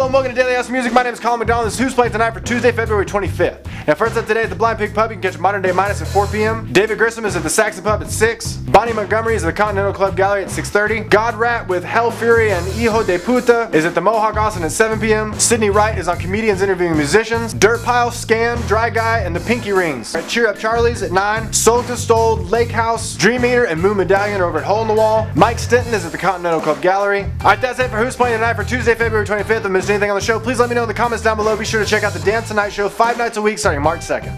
Hello and welcome to Daily House Music. My name is Colin McDonald. This is Who's Playing Tonight for Tuesday, February 25th. Now, first up today at the Blind Pig Pub, you can catch Modern Day Minus at 4 p.m. David Grissom is at the Saxon Pub at 6. Bonnie Montgomery is at the Continental Club Gallery at 6.30. God Rat with Hell Fury and Hijo de Puta is at the Mohawk Austin at 7 p.m. Sydney Wright is on Comedians Interviewing Musicians. Dirt Pile, Scan, Dry Guy, and the Pinky Rings. At Cheer Up Charlie's at 9. Soul to Stole, Lake House, Dream Eater, and Moon Medallion are over at Hole in the Wall. Mike Stinson is at the Continental Club Gallery. Alright, that's it for Who's Playing Tonight for Tuesday, February 25th. If I missed anything on the show, please let me know in the comments down below. Be sure to check out the Dance Tonight show five nights a week starting March 2nd.